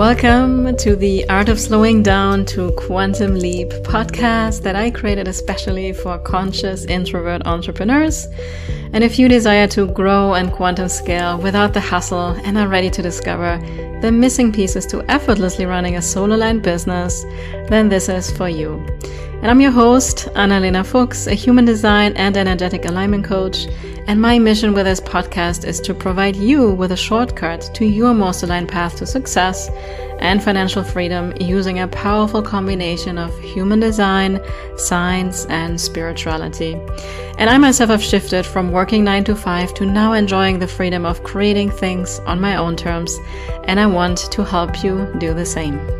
Welcome to the Art of Slowing Down to Quantum Leap podcast that I created especially for conscious introvert entrepreneurs. And if you desire to grow and quantum scale without the hustle and are ready to discover the missing pieces to effortlessly running a solo line business, then this is for you. And I'm your host, Annalena Fuchs, a human design and energetic alignment coach. And my mission with this podcast is to provide you with a shortcut to your most aligned path to success and financial freedom using a powerful combination of human design, science, and spirituality. And I myself have shifted from working nine to five to now enjoying the freedom of creating things on my own terms. And I want to help you do the same.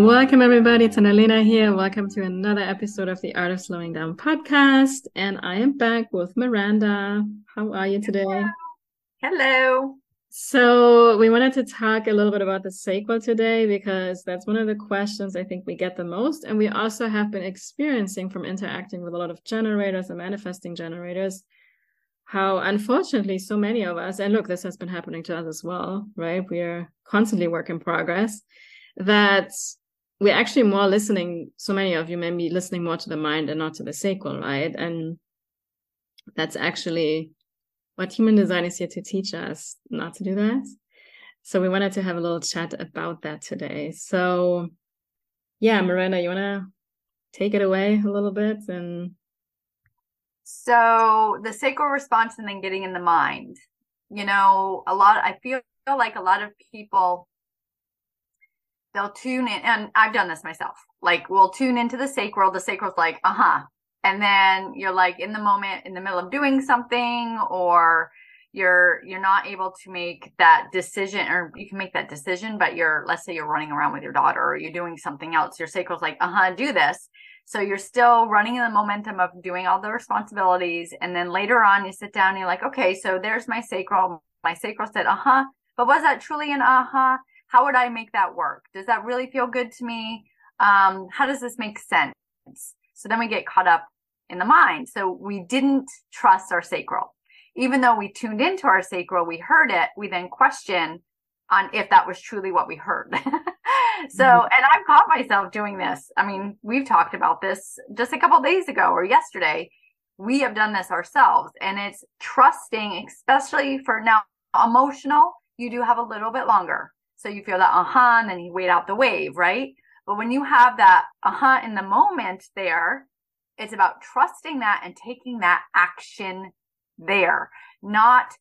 Welcome, everybody. It's Annalena here. Welcome to another episode of the Art of Slowing Down podcast. And I am back with Miranda. How are you today? Hello. Hello. So, we wanted to talk a little bit about the sacral today because that's one of the questions I think we get the most. And we also have been experiencing from interacting with a lot of generators and manifesting generators how unfortunately so many of us, and look, this has been happening to us as well, right? We are constantly work in progress that we're actually more listening so many of you may be listening more to the mind and not to the sacral right? And that's actually what human design is here to teach us not to do that. So we wanted to have a little chat about that today. So yeah miranda you want to take it away a little bit and so the sacral response and then getting in the mind. You know a lot i feel like a lot of people they'll tune in and I've done this myself. Like we'll tune into the sacral. The sacral's like, uh-huh. And then you're like in the moment in the middle of doing something or you're you're not able to make that decision or you can make that decision, but you're let's say you're running around with your daughter or you're doing something else. Your sacral's like, uh-huh, do this. So you're still running in the momentum of doing all the responsibilities. And then later on you sit down and you're like, okay, so there's my sacral. My sacral said, uh-huh. But was that truly an uh-huh? How would I make that work? Does that really feel good to me? Um, how does this make sense? So then we get caught up in the mind. So we didn't trust our sacral. Even though we tuned into our sacral, we heard it, we then question on if that was truly what we heard. so, mm-hmm. and I've caught myself doing this. I mean, we've talked about this just a couple days ago or yesterday. We have done this ourselves and it's trusting, especially for now emotional, you do have a little bit longer so you feel that uh-huh, and then you wait out the wave, right? But when you have that uh-huh in the moment there, it's about trusting that and taking that action there, not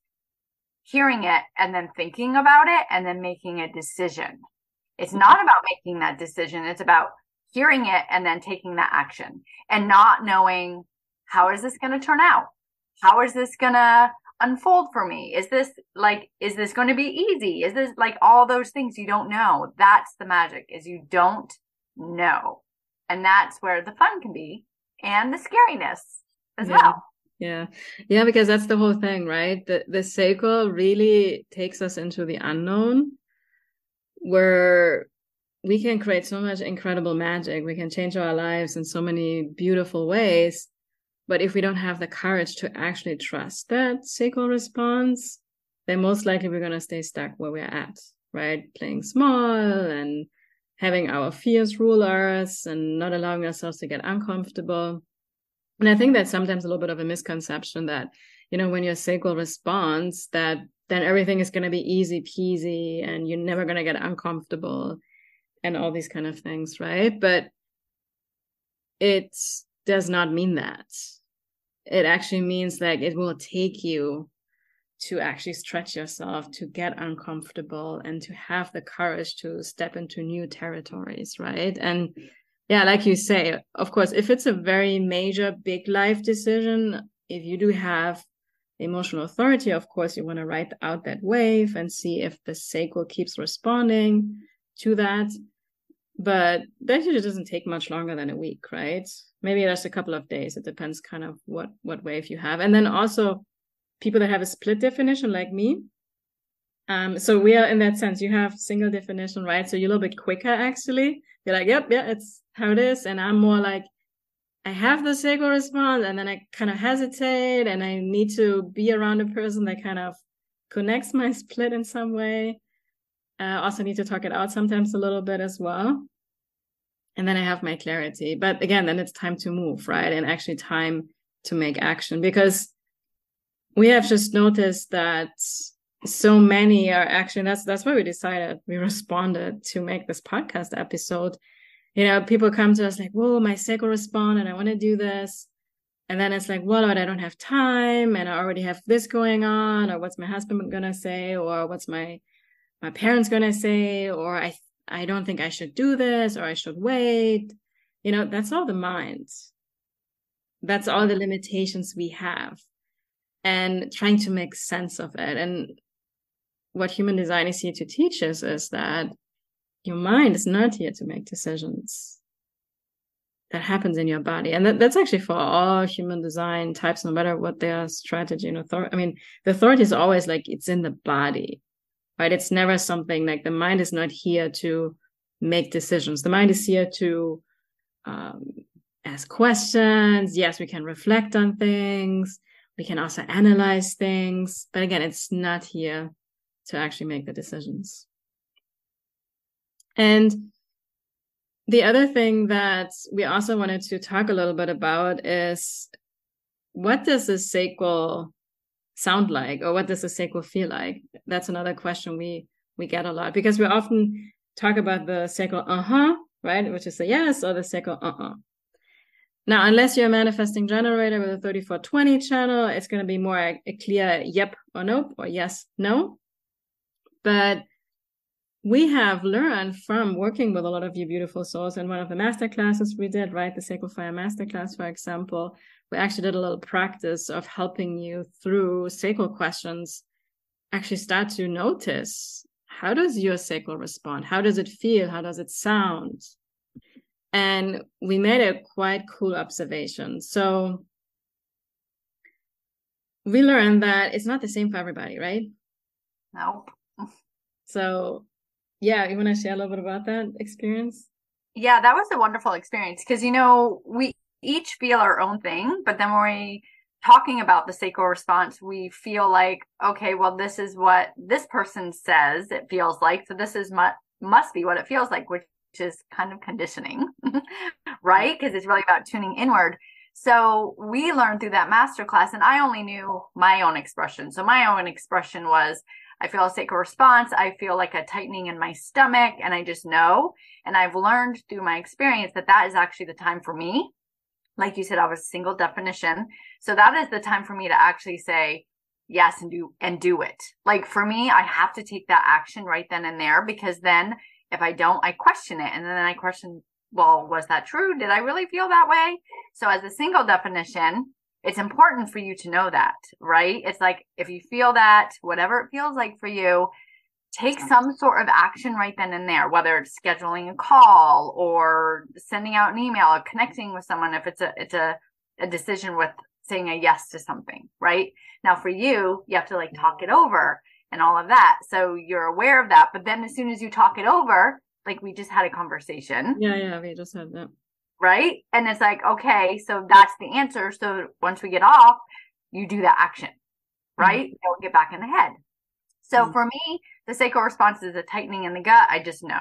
hearing it and then thinking about it and then making a decision. It's not about making that decision. It's about hearing it and then taking that action and not knowing how is this going to turn out? How is this going to unfold for me? Is this like, is this going to be easy? Is this like all those things you don't know? That's the magic is you don't know. And that's where the fun can be and the scariness as yeah. well. Yeah. Yeah, because that's the whole thing, right? The the sacral really takes us into the unknown where we can create so much incredible magic. We can change our lives in so many beautiful ways. But if we don't have the courage to actually trust that sacral response, then most likely we're going to stay stuck where we're at, right? Playing small and having our fears rule us and not allowing ourselves to get uncomfortable. And I think that's sometimes a little bit of a misconception that, you know, when your sacral response, that then everything is going to be easy peasy and you're never going to get uncomfortable and all these kind of things, right? But it does not mean that it actually means like it will take you to actually stretch yourself to get uncomfortable and to have the courage to step into new territories right? And yeah like you say of course if it's a very major big life decision if you do have emotional authority of course you want to ride out that wave and see if the sacral keeps responding to that. But that usually doesn't take much longer than a week right maybe just a couple of days it depends kind of what what wave you have and then also people that have a split definition like me Um, so we are in that sense, you have single definition, right? So you're a little bit quicker actually. You're like, yep, yeah, it's how it is. And I'm more like, I have the sacral response and then I kind of hesitate and I need to be around a person that kind of connects my split in some way. Uh, also need to talk it out sometimes a little bit as well. And then I have my clarity. But again, then it's time to move, right? And actually time to make action. Because we have just noticed that so many are actually that's that's why we decided we responded to make this podcast episode. You know people come to us like whoa my sacral respond and i want to do this. And then it's like well i don't have time and i already have this going on or what's my husband gonna say? or what's my my parents gonna say? or i i don't think i should do this or i should wait. You know that's all the mind that's all the limitations we have and trying to make sense of it. And what human design is here to teach us is that your mind is not here to make decisions that happens in your body. And that, that's actually for all human design types no matter what their strategy and authority i mean the authority is always like it's in the body right? It's never something like the mind is not here to make decisions. The mind is here to um, ask questions. Yes we can reflect on things. We can also analyze things. But again it's not here to actually make the decisions. And the other thing that we also wanted to talk a little bit about is what does a sacral sound like or what does a sacral feel like? That's another question we we get a lot because we often talk about the sacral uh-huh, right? Which is a yes or the sacral uh-uh. Now, unless you're a manifesting generator with a 3420 channel, it's going to be more a, a clear yep or nope or yes, no. But we have learned from working with a lot of you beautiful souls in one of the master classes we did, right? The Sacral Fire master class for example, we actually did a little practice of helping you through sacral questions actually start to notice how does your sacral respond? How does it feel? How does it sound? And we made a quite cool observation. So we learned that it's not the same for everybody, right? Nope. So, yeah, you want to share a little bit about that experience? Yeah, that was a wonderful experience because, you know, we each feel our own thing, but then when we talking about the sacral response, we feel like, okay, well, this is what this person says it feels like. So this is mu- must be what it feels like, which is kind of conditioning, right? Because it's really about tuning inward. So we learned through that masterclass, and I only knew my own expression. So my own expression was, I feel a sacral response. I feel like a tightening in my stomach and I just know. And I've learned through my experience that that is actually the time for me. Like you said, I was single definition. So that is the time for me to actually say yes and do, and do it. Like for me, I have to take that action right then and there because then if I don't, I question it. And then I question, well, was that true? Did I really feel that way? So as a single definition, it's important for you to know that, right? It's like if you feel that, whatever it feels like for you, take some sort of action right then and there, whether it's scheduling a call or sending out an email or connecting with someone if it's a it's a, a decision with saying a yes to something, right? Now for you, you have to like talk it over and all of that. So you're aware of that. But then as soon as you talk it over, like we just had a conversation. Yeah, yeah, we just had that right? And it's like, okay, so that's the answer. So once we get off, you do that action, mm-hmm. right? Mm-hmm. Don't get back in the head. So mm-hmm. for me, the sacral response is a tightening in the gut. I just know.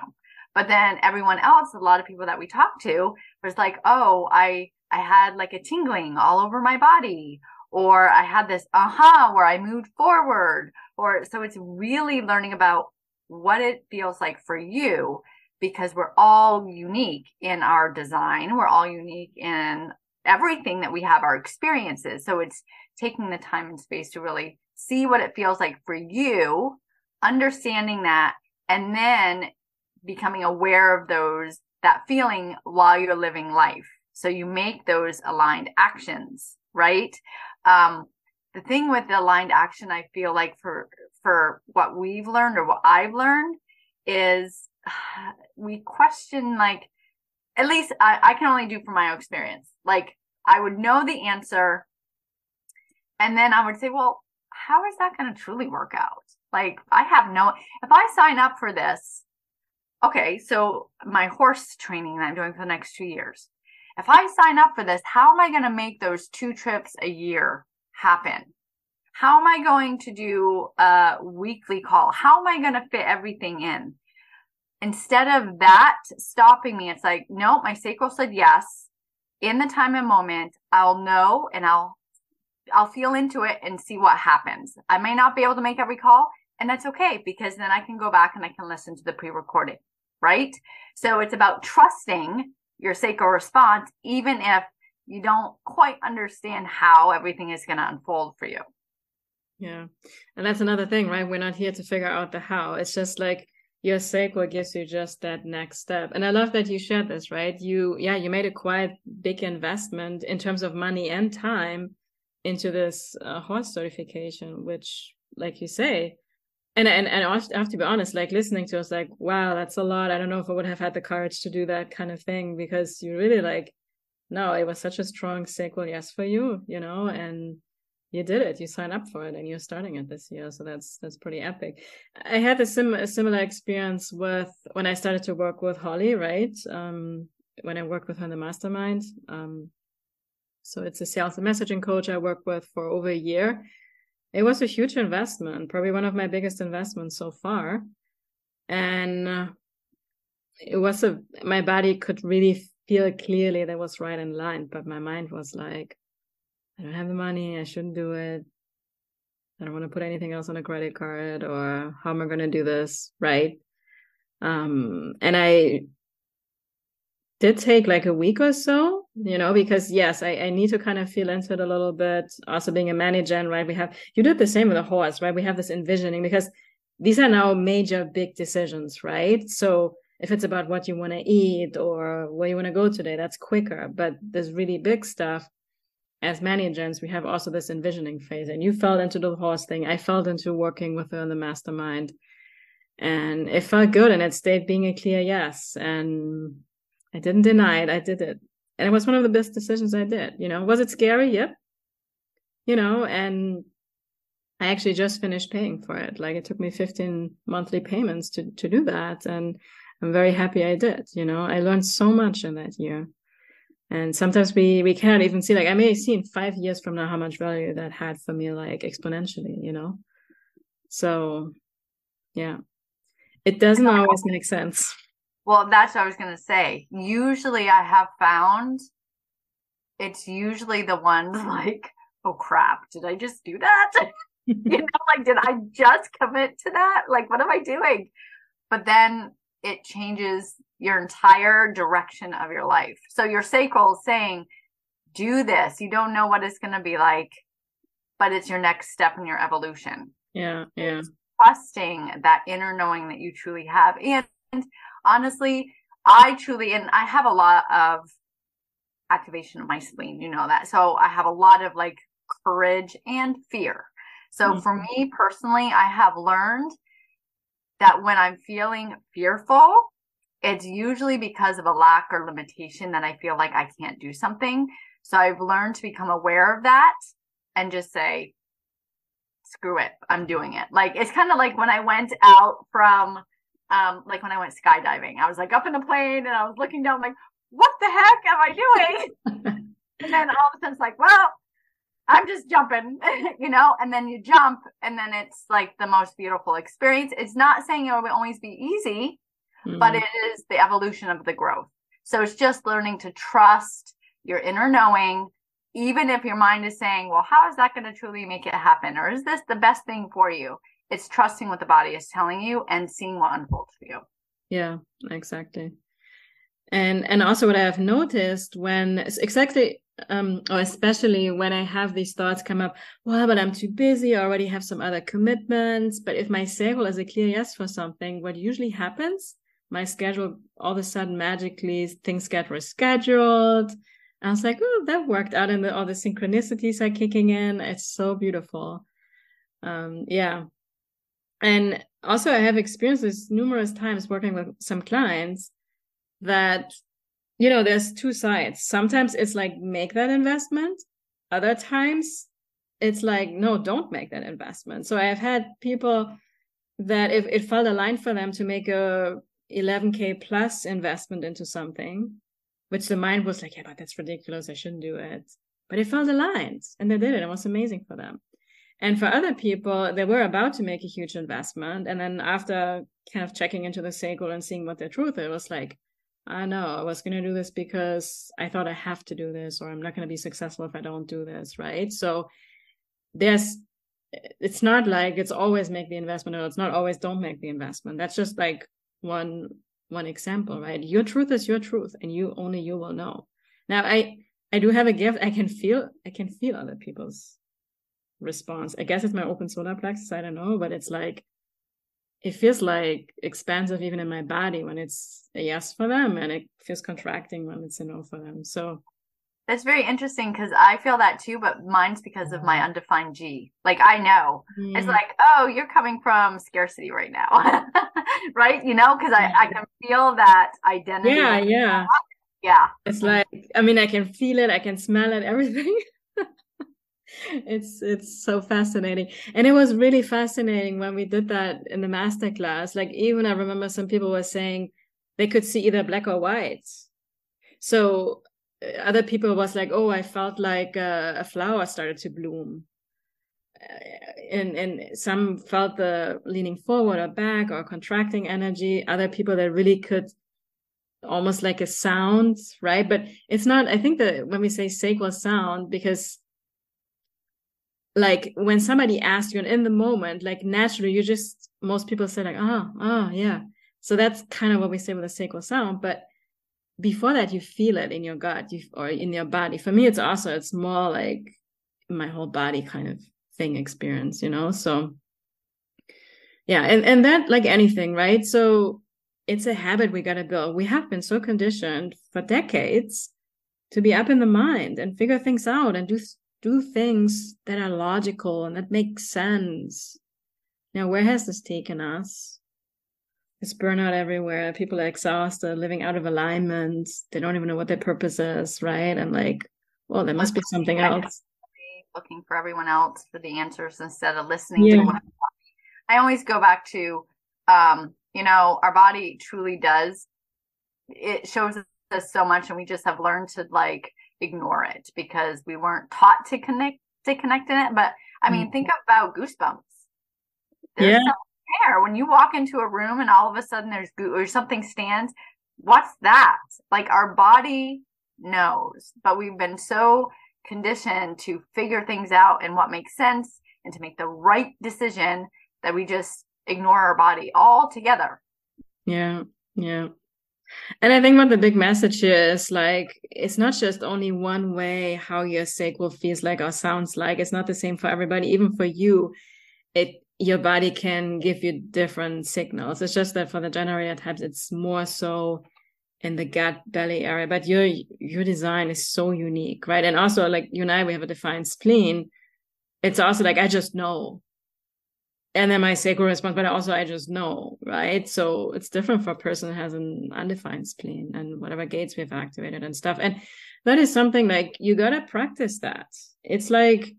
But then everyone else, a lot of people that we talk to, was like, oh, I I had like a tingling all over my body, or I had this aha uh-huh, where I moved forward, or so it's really learning about what it feels like for you because we're all unique in our design. We're all unique in everything that we have, our experiences. So it's taking the time and space to really see what it feels like for you, understanding that, and then becoming aware of those, that feeling while you're living life. So you make those aligned actions, right? Um, the thing with the aligned action, I feel like for, for what we've learned or what I've learned is we question like at least I, I can only do from my own experience like i would know the answer and then i would say well how is that going to truly work out Like I have no, if I sign up for this, okay, so my horse training that I'm doing for the next two years, if I sign up for this, how am I going to make those two trips a year happen? How am I going to do a weekly call? How am I going to fit everything in? Instead of that stopping me, it's like, no, my sacral said yes. In the time and moment, I'll know and I'll I'll feel into it and see what happens. I may not be able to make every call, and that's okay because then I can go back and I can listen to the pre-recorded, right? So it's about trusting your sacral response, even if you don't quite understand how everything is going to unfold for you. Yeah. And that's another thing, right? We're not here to figure out the how. It's just like your sacral gives you just that next step. And I love that you shared this, right? You, yeah, you made a quite big investment in terms of money and time into this uh, horse certification, which, like you say, and and and I have to be honest, like listening to us, like, wow, that's a lot. I don't know if I would have had the courage to do that kind of thing because you really like, no, it was such a strong sacral yes for you, you know, and you did it. You signed up for it, and you're starting it this year, so that's that's pretty epic. I had a, sim- a similar experience with when I started to work with Holly, right? Um, when I worked with her in the mastermind. Um, so it's a sales and messaging coach I worked with for over a year. It was a huge investment, probably one of my biggest investments so far. And uh, it was a, my body could really feel clearly that was right in line, but my mind was like, I don't have the money. I shouldn't do it. I don't want to put anything else on a credit card or how am I going to do this? Right. Um, and I did take like a week or so, you know, because yes, I, I need to kind of feel into it a little bit. Also being a ManiGen, right? We have you did the same with a horse, right? We have this envisioning because these are now major big decisions, right? So if it's about what you want to eat or where you want to go today, that's quicker. But this really big stuff, as ManiGens, we have also this envisioning phase. And you fell into the horse thing. I fell into working with her in the mastermind. And it felt good and it stayed being a clear yes. And I didn't deny it. I did it. And it was one of the best decisions I did. You know, was it scary? Yep. You know, and I actually just finished paying for it. Like it took me 15 monthly payments to to do that. And I'm very happy I did. You know, I learned so much in that year. And sometimes we we cannot even see like I may see in five years from now how much value that had for me, like exponentially, you know. So yeah. It doesn't always make sense. Well, that's what I was going to say. Usually I have found it's usually the ones like, oh crap, did I just do that? you know, like, did I just commit to that? Like, what am I doing? But then it changes your entire direction of your life. So your sacral is saying, do this. You don't know what it's going to be like, but it's your next step in your evolution. Yeah. Yeah. It's trusting that inner knowing that you truly have. And honestly, I truly, and I have a lot of activation of my spleen, you know that. So I have a lot of like courage and fear. So mm-hmm. for me personally, I have learned that when I'm feeling fearful, it's usually because of a lack or limitation that I feel like I can't do something. So I've learned to become aware of that and just say, screw it, I'm doing it. Like it's kind of like when I went out from um, like when I went skydiving, I was like up in the plane and I was looking down, like, what the heck am I doing? and then all of a sudden it's like, well, I'm just jumping, you know, and then you jump and then it's like the most beautiful experience. It's not saying it will always be easy, mm-hmm. but it is the evolution of the growth. So it's just learning to trust your inner knowing, even if your mind is saying, well, how is that going to truly make it happen? Or is this the best thing for you? it's trusting what the body is telling you and seeing what unfolds for you yeah exactly and and also what i have noticed when exactly um or especially when i have these thoughts come up well but i'm too busy i already have some other commitments but if my sacral is a clear yes for something what usually happens my schedule all of a sudden magically things get rescheduled. I was like oh that worked out and the, all the synchronicities are kicking in. It's so beautiful. Um yeah. And also i have experienced this numerous times working with some clients that you know there's two sides. Sometimes it's like make that investment. Other times it's like no don't make that investment. So i've had people that if it felt aligned for them to make a 11k plus investment into something which the mind was like yeah but that's ridiculous i shouldn't do it but it felt aligned and they did it it was amazing for them and for other people they were about to make a huge investment and then after kind of checking into the sacral and seeing what their truth it was like I know I was going to do this because I thought I have to do this, or I'm not going to be successful if I don't do this, right? So there's, it's not like it's always make the investment, or it's not always don't make the investment. That's just like one one example, right? Your truth is your truth, and you only you will know. Now, I I do have a gift. I can feel I can feel other people's response. I guess it's my open solar plexus. I don't know, but it's like it feels like expansive even in my body when it's a yes for them and it feels contracting when it's a no for them so that's very interesting because i feel that too but mine's because of my undefined g. Like i know. Mm. it's like oh you're coming from scarcity right now. Right? You know? Because I, I can feel that identity yeah yeah. yeah. It's like i mean i can feel it i can smell it everything. It's it's so fascinating. And it was really fascinating when we did that in the master class. Like even i remember some people were saying they could see either black or white. So other people was like oh i felt like uh, a flower started to bloom. Uh, and and some felt the leaning forward or back or contracting energy. Other people that really could almost like a sound right? But it's not i think that when we say sacral sound because like when somebody asks you and in the moment like naturally you just most people say like oh oh yeah. So that's kind of what we say with a sacral sound but before that you feel it in your gut you, or in your body for me it's also it's more like my whole body kind of thing experience you know so yeah and and that like anything right so it's a habit we got to build we have been so conditioned for decades to be up in the mind and figure things out and do do things that are logical and that make sense. Now, where has this taken us? It's burnout everywhere. People are exhausted, living out of alignment. They don't even know what their purpose is, right? And like, well, there must be something else. Looking for everyone else for the answers instead of listening yeah. to one. I always go back to, um, you know, our body truly does. It shows us so much, and we just have learned to like ignore it because we weren't taught to connect to connect in it. But I mean, mm-hmm. think about goosebumps. There's yeah. There when you walk into a room and all of a sudden there's go- or something stands. What's that? Like our body knows, but we've been so conditioned to figure things out and what makes sense and to make the right decision that we just ignore our body altogether. Yeah, yeah. And I think what the big message here is like, it's not just only one way how your sacral feels like or sounds like. It's not the same for everybody. Even for you, it your body can give you different signals. It's just that for the generator types, it's more so in the gut belly area. But your your design is so unique, right? And also, like you and I, we have a defined spleen. It's also like I just know and then my sacral response, but also I just know, right? So it's different for a person who has an undefined spleen and whatever gates we've activated and stuff. And that is something like you gotta practice that. It's like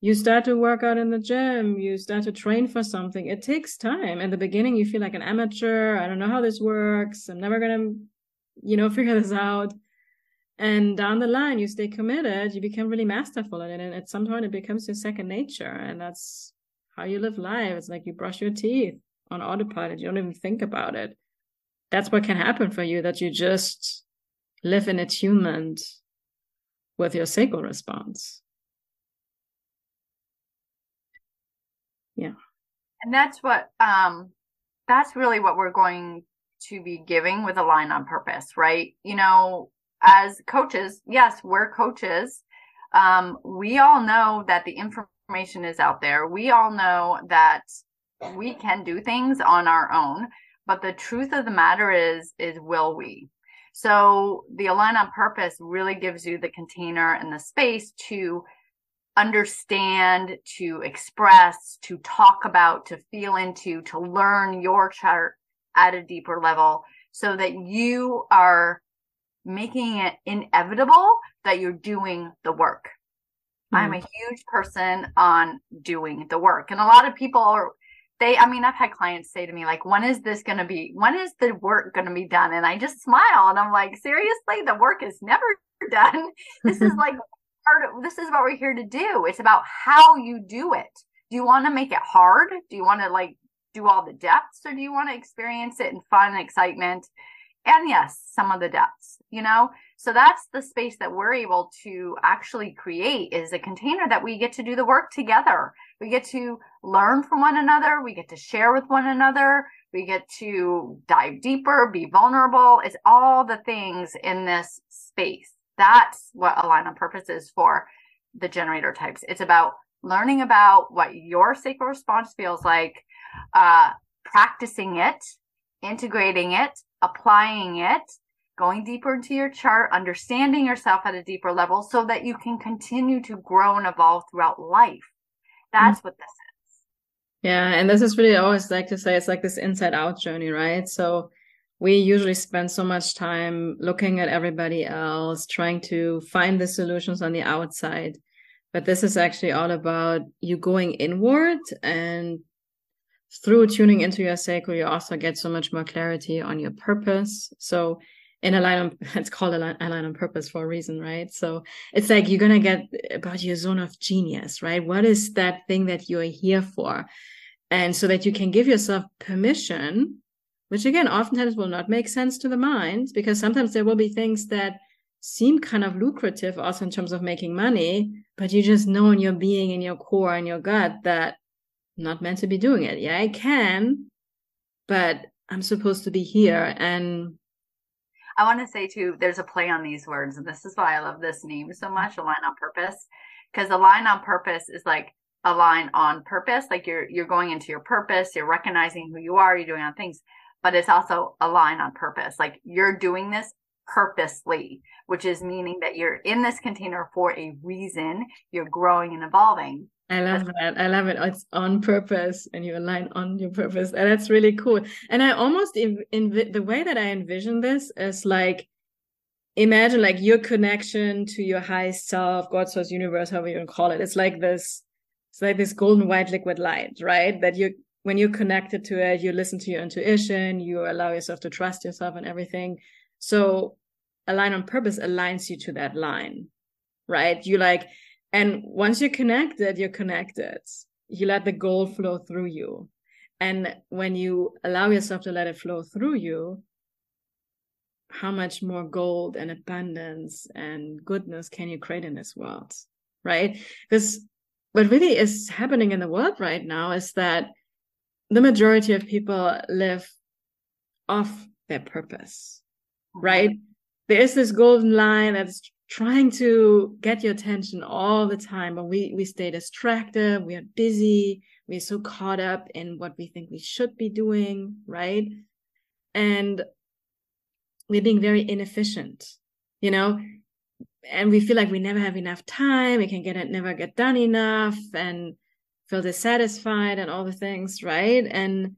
you start to work out in the gym, you start to train for something. It takes time. In the beginning, you feel like an amateur. I don't know how this works. I'm never gonna, you know, figure this out. And down the line, you stay committed, you become really masterful at it. And at some point it becomes your second nature. And that's how you live life. It's like you brush your teeth on autopilot. You don't even think about it. That's what can happen for you, that you just live in attunement with your sacral response. Yeah. And that's what um that's really what we're going to be giving with Align on Purpose, right? You know, as coaches, yes, we're coaches. Um, we all know that the information is out there. We all know that we can do things on our own, but the truth of the matter is is will we? So the align on purpose really gives you the container and the space to understand, to express, to talk about, to feel into, to learn your chart at a deeper level so that you are making it inevitable that you're doing the work. Mm. I'm a huge person on doing the work. And a lot of people are they i mean i've had clients say to me like when is this going to be when is the work going to be done and i just smile and i'm like seriously the work is never done this is like part of, this is what we're here to do it's about how you do it do you want to make it hard do you want to like do all the depths or do you want to experience it in fun and excitement and yes some of the depths you know so that's the space that we're able to actually create is a container that we get to do the work together. We get to learn from one another. We get to share with one another. We get to dive deeper, be vulnerable. It's all the things in this space. That's what Align on Purpose is for the generator types. It's about learning about what your sacral response feels like, uh, practicing it, integrating it, applying it, going deeper into your chart, understanding yourself at a deeper level so that you can continue to grow and evolve throughout life. That's mm-hmm. what this is. Yeah. And this is really I always like to say it's like this inside out journey, right? So we usually spend so much time looking at everybody else, trying to find the solutions on the outside. But this is actually all about you going inward and through tuning into your sacral, you also get so much more clarity on your purpose. So in align on it's called align, align on purpose for a reason right so it's like you're gonna get about your zone of genius right what is that thing that you're here for and so that you can give yourself permission which again oftentimes will not make sense to the mind because sometimes there will be things that seem kind of lucrative also in terms of making money but you just know in your being in your core in your gut that I'm not meant to be doing it yeah i can but i'm supposed to be here and I want to say too, there's a play on these words, and this is why I love this name so much, align on purpose. Because align on purpose is like align on purpose, like you're you're going into your purpose, you're recognizing who you are, you're doing on things, but it's also align on purpose. Like you're doing this purposely, which is meaning that you're in this container for a reason, you're growing and evolving. I love that. I love it. It's on purpose and you align on your purpose. And that's really cool. And I almost, in, in the way that I envision this is like, imagine like your connection to your high self, God, source, universe, however you call it. It's like this, it's like this golden white liquid light, right? That you, when you're connected to it, you listen to your intuition, you allow yourself to trust yourself and everything. So align on purpose aligns you to that line, right? You like, and once you're connected, you're connected. You let the gold flow through you. And when you allow yourself to let it flow through you, how much more gold and abundance and goodness can you create in this world? Right? Because what really is happening in the world right now is that the majority of people live off their purpose, right? There is this golden line that's trying to get your attention all the time but we we stay distracted we are busy we're so caught up in what we think we should be doing right and we're being very inefficient you know and we feel like we never have enough time we can get it never get done enough and feel dissatisfied and all the things right? And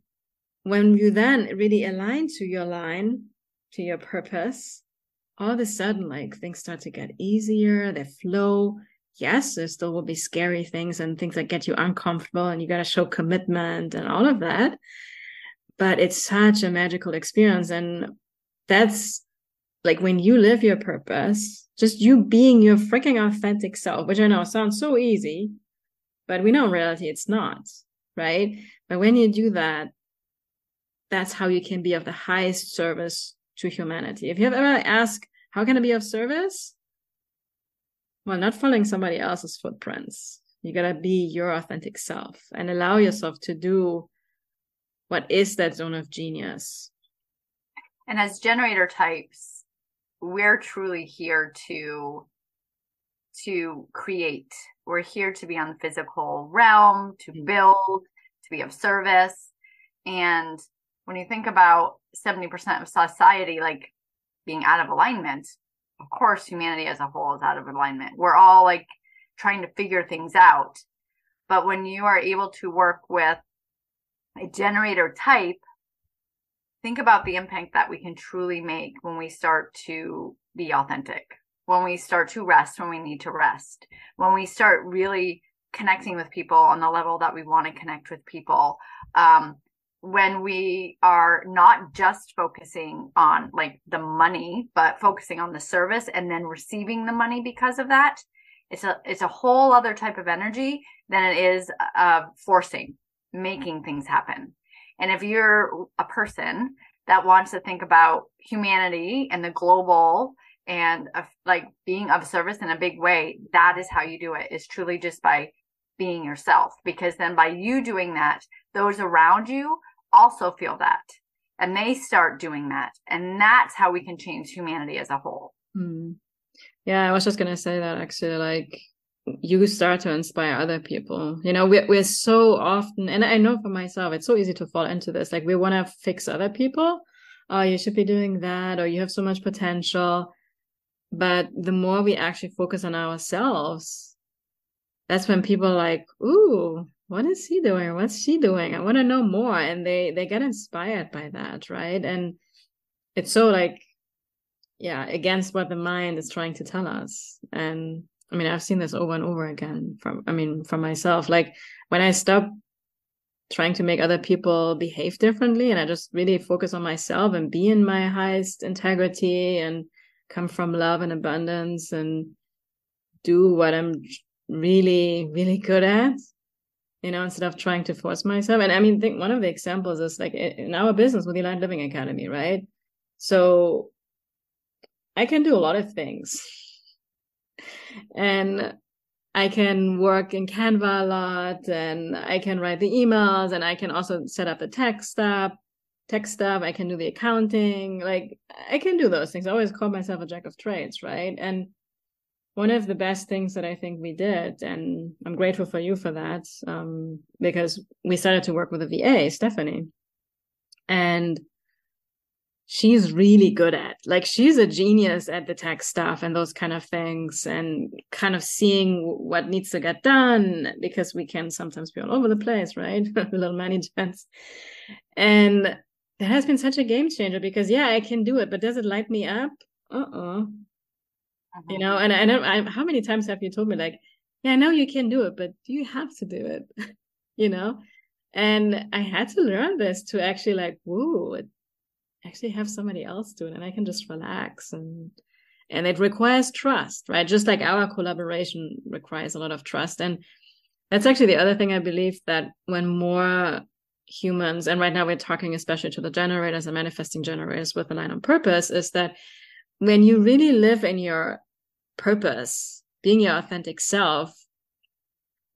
when you then really align to your line to your purpose all of a sudden like things start to get easier they flow. Yes there still will be scary things and things that get you uncomfortable and you got to show commitment and all of that. But it's such a magical experience and that's like when you live your purpose just you being your freaking authentic self which i know sounds so easy but we know in reality it's not right but when you do that that's how you can be of the highest service to humanity if you have ever asked how can I be of service? Well, not following somebody else's footprints. You got to be your authentic self and allow yourself to do what is that zone of genius. And as generator types, we're truly here to to create. We're here to be on the physical realm, to mm-hmm. build, to be of service. And when you think about 70% of society, like being out of alignment, of course, humanity as a whole is out of alignment. We're all like trying to figure things out. But when you are able to work with a generator type, think about the impact that we can truly make when we start to be authentic, when we start to rest when we need to rest, when we start really connecting with people on the level that we want to connect with people, um, when we are not just focusing on like the money but focusing on the service and then receiving the money because of that it's a it's a whole other type of energy than it is uh, forcing making things happen. And if you're a person that wants to think about humanity and the global and uh, like being of service in a big way that is how you do it is truly just by being yourself because then by you doing that those around you also feel that and they start doing that and that's how we can change humanity as a whole. Mm. yeah i was just going to say that actually like you start to inspire other people. You know we're, we're so often and i know for myself it's so easy to fall into this like we want to fix other people. Oh you should be doing that or you have so much potential but the more we actually focus on ourselves that's when people like ooh what is he doing? What's she doing? I want to know more. And they they get inspired by that right? And it's so like yeah against what the mind is trying to tell us. And i mean i've seen this over and over again from i mean from myself. Like when i stop trying to make other people behave differently and i just really focus on myself and be in my highest integrity and come from love and abundance and do what i'm really really good at you know, instead of trying to force myself. And I mean, think one of the examples is like in our business with the Aligned Living Academy, right? So I can do a lot of things. and I can work in Canva a lot and I can write the emails and I can also set up the tech stuff, tech stuff. I can do the accounting. Like I can do those things. I always call myself a jack of trades, right? And one of the best things that I think we did, and I'm grateful for you for that, um, because we started to work with a VA, Stephanie, and she's really good at like she's a genius at the tech stuff and those kind of things and kind of seeing what needs to get done because we can sometimes be all over the place right little ManiGens and that has been such a game changer because yeah i can do it but does it light me up? Uh oh. uh-huh. you know and I know I, how many times have you told me like yeah i know you can do it but do you have to do it? You know? And i had to learn this to actually like whoa actually have somebody else do it and i can just relax and and it requires trust right? Just like our collaboration requires a lot of trust. And that's actually the other thing i believe that when more humans and right now we're talking especially to the generators and manifesting generators with the line on Purpose is that when you really live in your purpose, being your authentic self,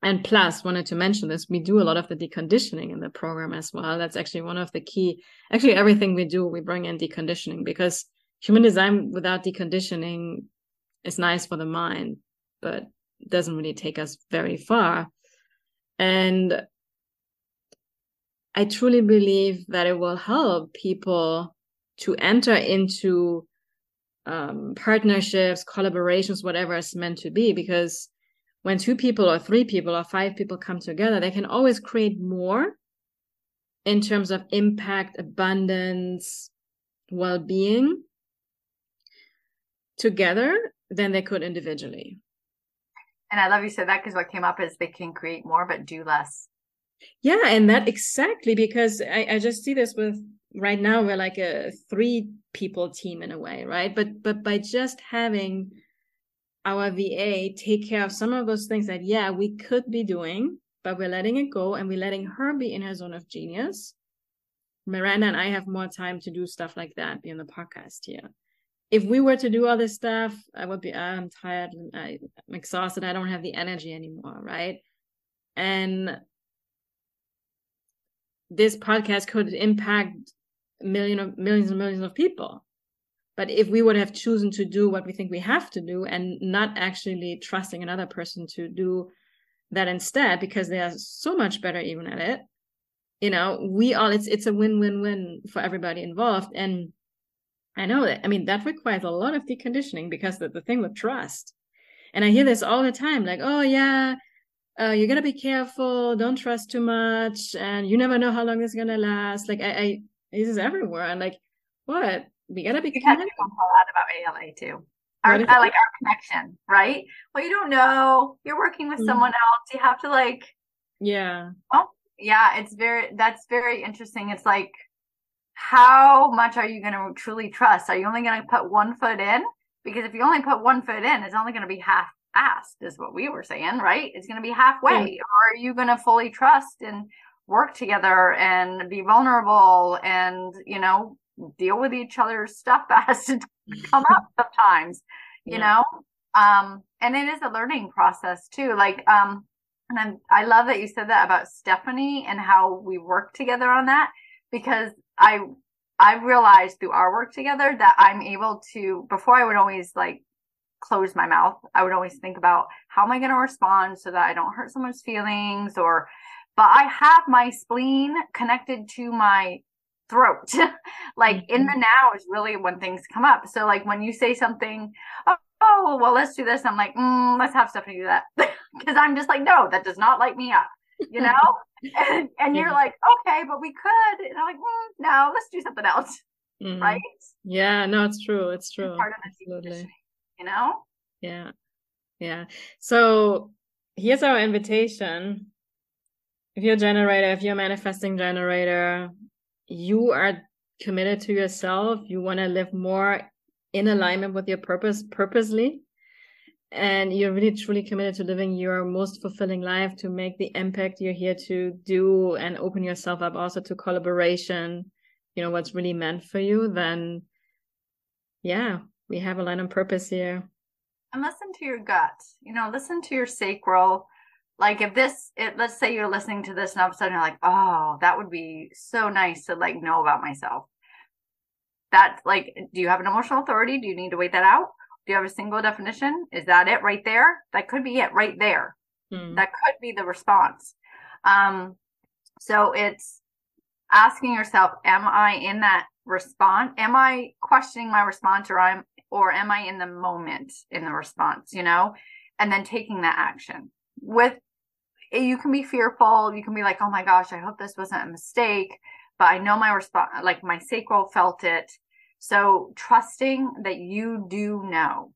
and plus wanted to mention this we do a lot of the deconditioning in the program as well. That's actually one of the key actually everything we do we bring in deconditioning because human design without deconditioning is nice for the mind but doesn't really take us very far. And i truly believe that it will help people to enter into um, partnerships, collaborations, whatever it's meant to be. Because when two people or three people or five people come together, they can always create more in terms of impact, abundance, well being together than they could individually. And I love you said that because what came up is they can create more but do less. Yeah, and that exactly because I, I just see this with right now we're like a three people team in a way right? But but by just having our va take care of some of those things that yeah we could be doing but we're letting it go and we're letting her be in her zone of genius miranda and i have more time to do stuff like that be on the podcast here. If we were to do all this stuff i would be i'm tired i'm exhausted i don't have the energy anymore right? And this podcast could impact million of millions and millions of people. But if we would have chosen to do what we think we have to do and not actually trusting another person to do that instead because they are so much better even at it you know we all it's it's a win-win-win for everybody involved. And i know that i mean that requires a lot of deconditioning because the, the thing with trust. And i hear this all the time like oh yeah uh, you gotta be careful don't trust too much and you never know how long this is gonna last like i, I this is everywhere. I'm like, what? We gotta be. Had a lot about ALA too. Our, I like our connection, right? Well, you don't know. You're working with mm-hmm. someone else. You have to like. Yeah. Well, yeah, it's very that's very interesting. It's like how much are you going to truly trust? Are you only going to put one foot in? Because if you only put one foot in, it's only going to be half assed, is what we were saying, right? It's going to be halfway. Or are you going to fully trust and work together and be vulnerable and, you know, deal with each other's stuff that has to come up sometimes, you yeah. know? Um, and it is a learning process too. Like, um, and I'm, I love that you said that about Stephanie and how we work together on that because I I realized through our work together that I'm able to before I would always like close my mouth. I would always think about how am I going to respond so that I don't hurt someone's feelings or but I have my spleen connected to my throat. like mm-hmm. in the now is really when things come up. So like when you say something, oh, oh well, let's do this. I'm like, mm, let's have Stephanie do that because I'm just like, no, that does not light me up. You know, and, and you're like, okay, but we could. And I'm like, mm, no, let's do something else. Mm-hmm. Right? Yeah, no, it's true. It's true. part of Absolutely. You know? Yeah. Yeah. So here's our invitation. If you're a generator, if you're a manifesting generator, you are committed to yourself. You want to live more in alignment with your purpose purposely and you're really truly committed to living your most fulfilling life to make the impact you're here to do and open yourself up also to collaboration you know what's really meant for you then yeah we have Align on Purpose here and listen to your gut you know listen to your sacral like if this it, let's say you're listening to this and all of a sudden you're like oh that would be so nice to like know about myself that like do you have an emotional authority do you need to wait that out do you have a single definition? Is that it right there? That could be it right there. Hmm. That could be the response. Um, so it's asking yourself, am I in that response? Am I questioning my response or I'm or am I in the moment in the response, you know? And then taking that action. With you can be fearful, you can be like, oh my gosh, I hope this wasn't a mistake. But I know my response like my sacral felt it so trusting that you do know.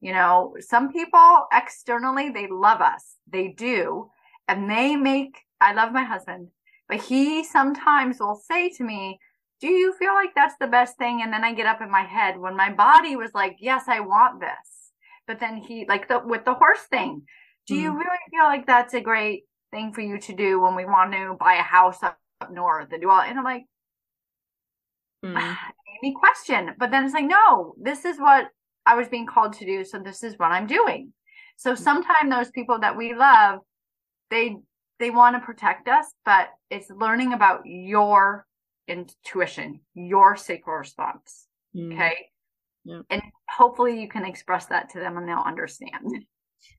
You know, some people externally, they love us. They do. And they make, I love my husband, but he sometimes will say to me, do you feel like that's the best thing? And then I get up in my head when my body was like, yes, I want this. But then he, like the, with the horse thing, do mm. you really feel like that's a great thing for you to do when we want to buy a house up, up north and do all, and I'm like, mm. me question. But then it's like, no, this is what I was being called to do. So this is what I'm doing. So sometimes those people that we love, they they want to protect us, but it's learning about your intuition, your sacral response. Mm. Okay. Yeah. And hopefully you can express that to them and they'll understand.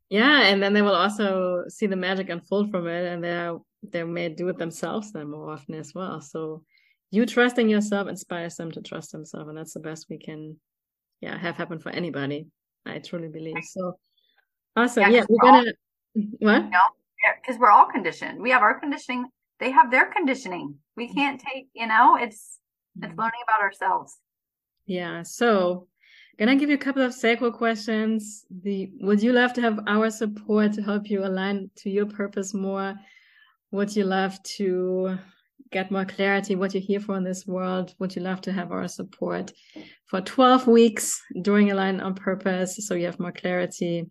Yeah, and then they will also see the magic unfold from it and they they may do it themselves then more often as well. So you trusting yourself inspires them to trust themselves and that's the best we can yeah have happen for anybody i truly believe so awesome yeah, yeah we're gonna all, what no because we're all conditioned we have our conditioning they have their conditioning. We mm-hmm. can't take you know it's it's mm-hmm. learning about ourselves. Yeah so gonna give you a couple of sacral questions? The would you love to have our support to help you align to your purpose more? Would you love to get more clarity what you're here for in this world? Would you love to have our support for 12 weeks during Align on Purpose so you have more clarity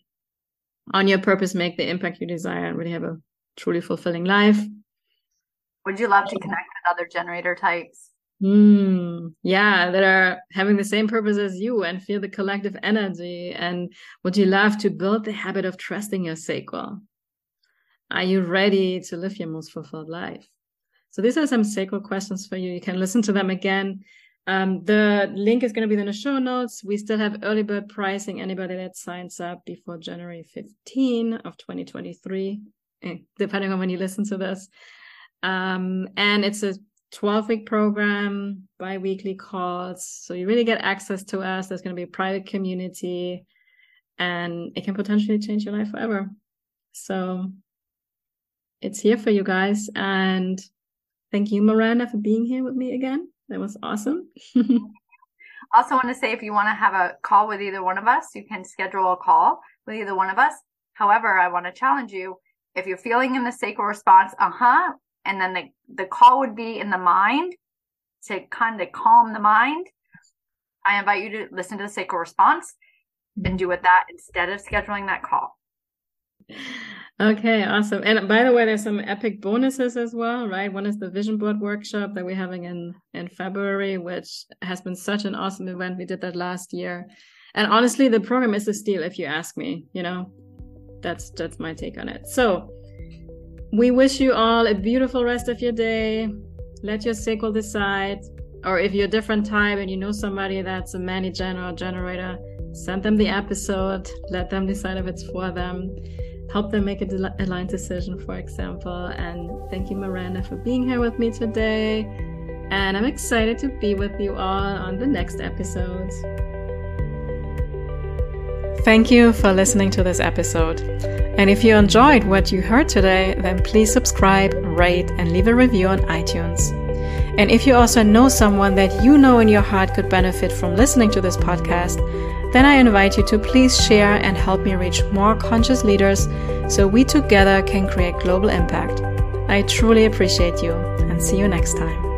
on your purpose make the impact you desire and really have a truly fulfilling life would you love to connect with other generator types Mm, yeah, that are having the same purpose as you and feel the collective energy. And would you love to build the habit of trusting your sacral? Are you ready to live your most fulfilled life? So these are some sacral questions for you. You can listen to them again. Um, the link is going to be in the show notes. We still have early bird pricing. Anybody that signs up before January 15 of 2023, eh, depending on when you listen to this. Um, and it's a 12 week program, bi weekly calls. So you really get access to us. There's going to be a private community and it can potentially change your life forever. So it's here for you guys. And Thank you, Miranda, for being here with me again. That was awesome. also, want to say if you want to have a call with either one of us, you can schedule a call with either one of us. However, I want to challenge you if you're feeling in the sacral response, uh huh, and then the, the call would be in the mind to kind of calm the mind. I invite you to listen to the sacral response and do with that instead of scheduling that call. Okay, awesome. And by the way, there's some epic bonuses as well, right? One is the vision board workshop that we're having in in February, which has been such an awesome event. We did that last year. And honestly, the program is a steal if you ask me, you know. That's that's my take on it. So, we wish you all a beautiful rest of your day. Let your sacral decide. Or if you're a different type and you know somebody that's a ManiGen or generator, send them the episode. Let them decide if it's for them help them make a aligned decision, for example. And thank you, Miranda, for being here with me today. And I'm excited to be with you all on the next episodes. Thank you for listening to this episode. And if you enjoyed what you heard today, then please subscribe, rate, and leave a review on iTunes. And if you also know someone that you know in your heart could benefit from listening to this podcast, then I invite you to please share and help me reach more conscious leaders so we together can create global impact. I truly appreciate you and see you next time.